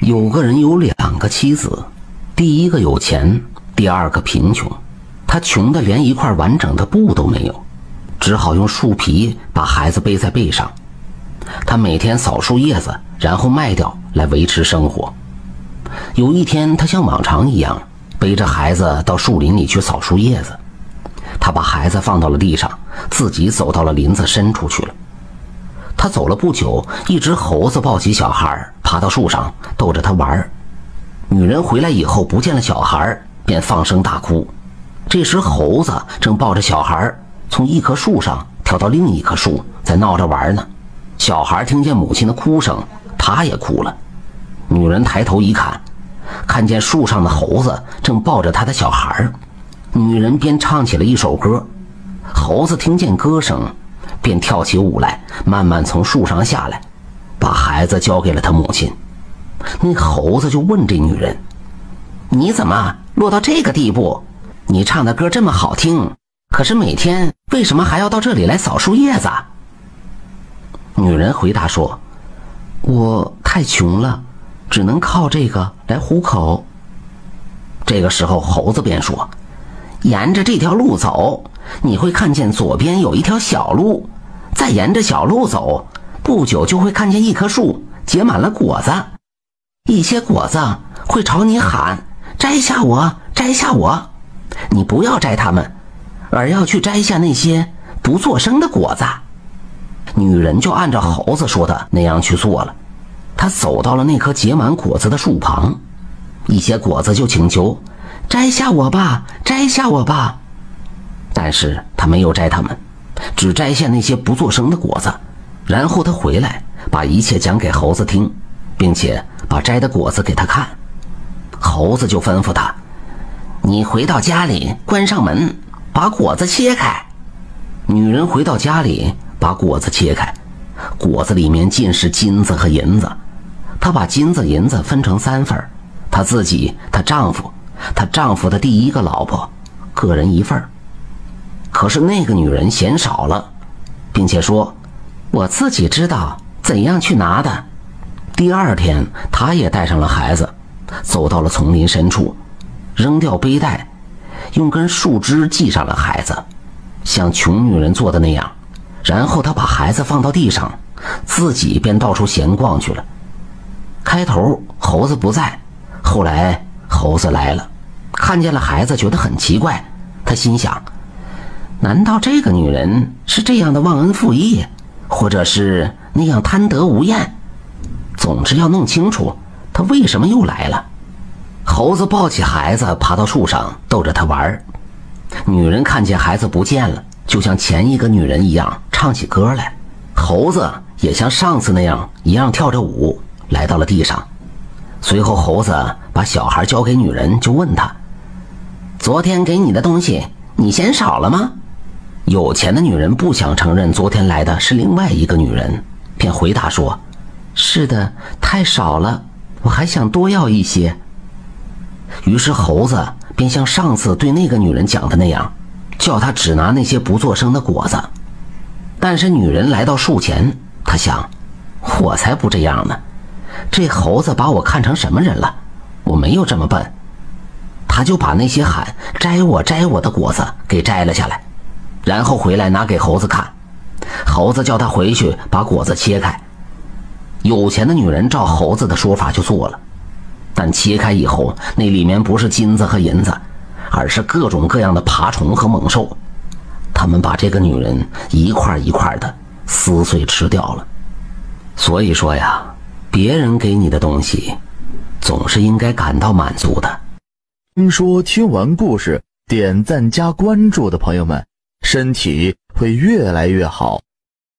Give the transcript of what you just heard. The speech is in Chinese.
有个人有两个妻子，第一个有钱，第二个贫穷。他穷得连一块完整的布都没有，只好用树皮把孩子背在背上。他每天扫树叶子，然后卖掉来维持生活。有一天，他像往常一样背着孩子到树林里去扫树叶子。他把孩子放到了地上，自己走到了林子深处去了。他走了不久，一只猴子抱起小孩，爬到树上逗着他玩。女人回来以后不见了小孩，便放声大哭。这时猴子正抱着小孩从一棵树上跳到另一棵树，在闹着玩呢。小孩听见母亲的哭声，他也哭了。女人抬头一看，看见树上的猴子正抱着他的小孩。女人便唱起了一首歌，猴子听见歌声。便跳起舞来，慢慢从树上下来，把孩子交给了他母亲。那猴子就问这女人：“你怎么落到这个地步？你唱的歌这么好听，可是每天为什么还要到这里来扫树叶子？”女人回答说：“我太穷了，只能靠这个来糊口。”这个时候，猴子便说：“沿着这条路走。”你会看见左边有一条小路，再沿着小路走，不久就会看见一棵树结满了果子，一些果子会朝你喊：“摘下我，摘下我！”你不要摘它们，而要去摘下那些不作声的果子。女人就按照猴子说的那样去做了。她走到了那棵结满果子的树旁，一些果子就请求：“摘下我吧，摘下我吧。”但是他没有摘它们，只摘下那些不作声的果子，然后他回来把一切讲给猴子听，并且把摘的果子给他看。猴子就吩咐他：“你回到家里，关上门，把果子切开。”女人回到家里，把果子切开，果子里面尽是金子和银子。她把金子、银子分成三份她自己、她丈夫、她丈夫的第一个老婆，各人一份儿。可是那个女人嫌少了，并且说：“我自己知道怎样去拿的。”第二天，她也带上了孩子，走到了丛林深处，扔掉背带，用根树枝系上了孩子，像穷女人做的那样。然后她把孩子放到地上，自己便到处闲逛去了。开头猴子不在，后来猴子来了，看见了孩子，觉得很奇怪，他心想。难道这个女人是这样的忘恩负义，或者是那样贪得无厌？总之要弄清楚她为什么又来了。猴子抱起孩子，爬到树上逗着他玩。女人看见孩子不见了，就像前一个女人一样唱起歌来。猴子也像上次那样一样跳着舞来到了地上。随后，猴子把小孩交给女人，就问她：“昨天给你的东西，你嫌少了吗？”有钱的女人不想承认昨天来的是另外一个女人，便回答说：“是的，太少了，我还想多要一些。”于是猴子便像上次对那个女人讲的那样，叫她只拿那些不作声的果子。但是女人来到树前，她想：“我才不这样呢！这猴子把我看成什么人了？我没有这么笨。”他就把那些喊“摘我，摘我”的果子给摘了下来。然后回来拿给猴子看，猴子叫他回去把果子切开。有钱的女人照猴子的说法就做了，但切开以后，那里面不是金子和银子，而是各种各样的爬虫和猛兽。他们把这个女人一块一块的撕碎吃掉了。所以说呀，别人给你的东西，总是应该感到满足的。听说听完故事点赞加关注的朋友们。身体会越来越好。